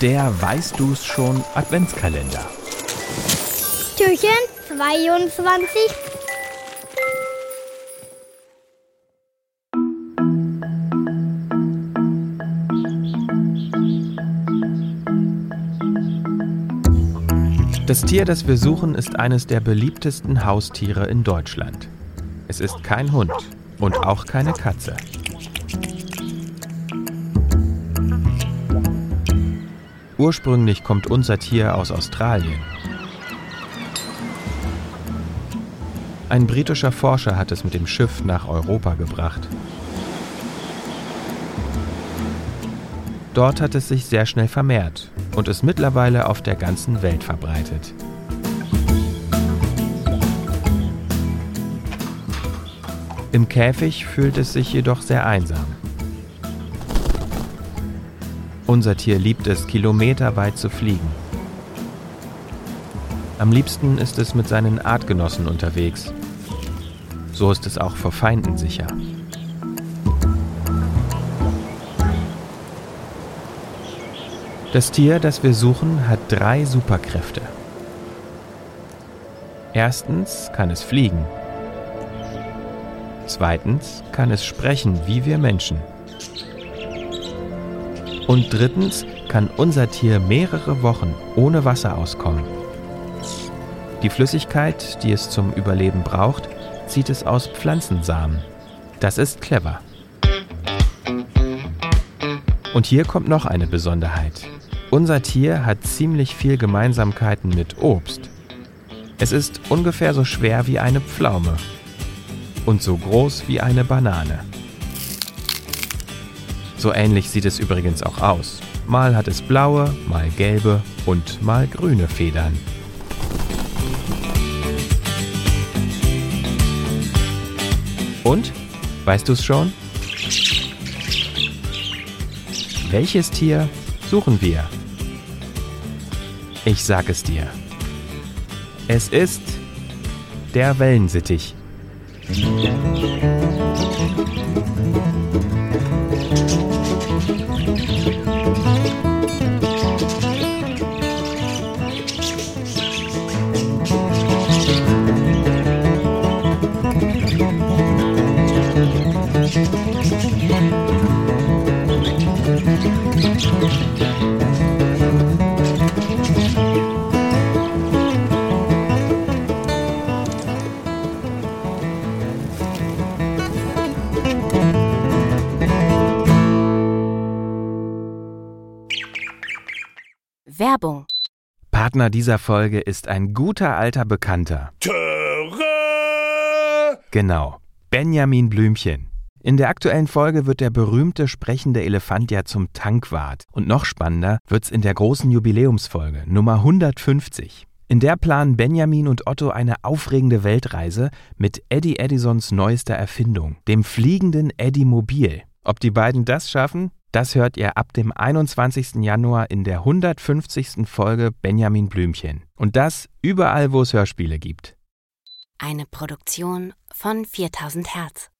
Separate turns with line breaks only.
Der Weißt du's schon Adventskalender.
Türchen 22.
Das Tier, das wir suchen, ist eines der beliebtesten Haustiere in Deutschland. Es ist kein Hund und auch keine Katze. Ursprünglich kommt unser Tier aus Australien. Ein britischer Forscher hat es mit dem Schiff nach Europa gebracht. Dort hat es sich sehr schnell vermehrt und ist mittlerweile auf der ganzen Welt verbreitet. Im Käfig fühlt es sich jedoch sehr einsam. Unser Tier liebt es, kilometerweit zu fliegen. Am liebsten ist es mit seinen Artgenossen unterwegs. So ist es auch vor Feinden sicher. Das Tier, das wir suchen, hat drei Superkräfte. Erstens kann es fliegen. Zweitens kann es sprechen wie wir Menschen. Und drittens kann unser Tier mehrere Wochen ohne Wasser auskommen. Die Flüssigkeit, die es zum Überleben braucht, zieht es aus Pflanzensamen. Das ist clever. Und hier kommt noch eine Besonderheit. Unser Tier hat ziemlich viel Gemeinsamkeiten mit Obst. Es ist ungefähr so schwer wie eine Pflaume und so groß wie eine Banane. So ähnlich sieht es übrigens auch aus. Mal hat es blaue, mal gelbe und mal grüne Federn. Und? Weißt du es schon? Welches Tier suchen wir? Ich sag es dir. Es ist der Wellensittich.
Werbung.
Partner dieser Folge ist ein guter alter Bekannter.
Töre!
Genau, Benjamin Blümchen. In der aktuellen Folge wird der berühmte sprechende Elefant ja zum Tankwart. Und noch spannender wird's in der großen Jubiläumsfolge, Nummer 150. In der planen Benjamin und Otto eine aufregende Weltreise mit Eddie Edisons neuester Erfindung, dem fliegenden Eddie Mobil. Ob die beiden das schaffen? Das hört ihr ab dem 21. Januar in der 150. Folge Benjamin Blümchen. Und das überall, wo es Hörspiele gibt.
Eine Produktion von 4000 Hertz.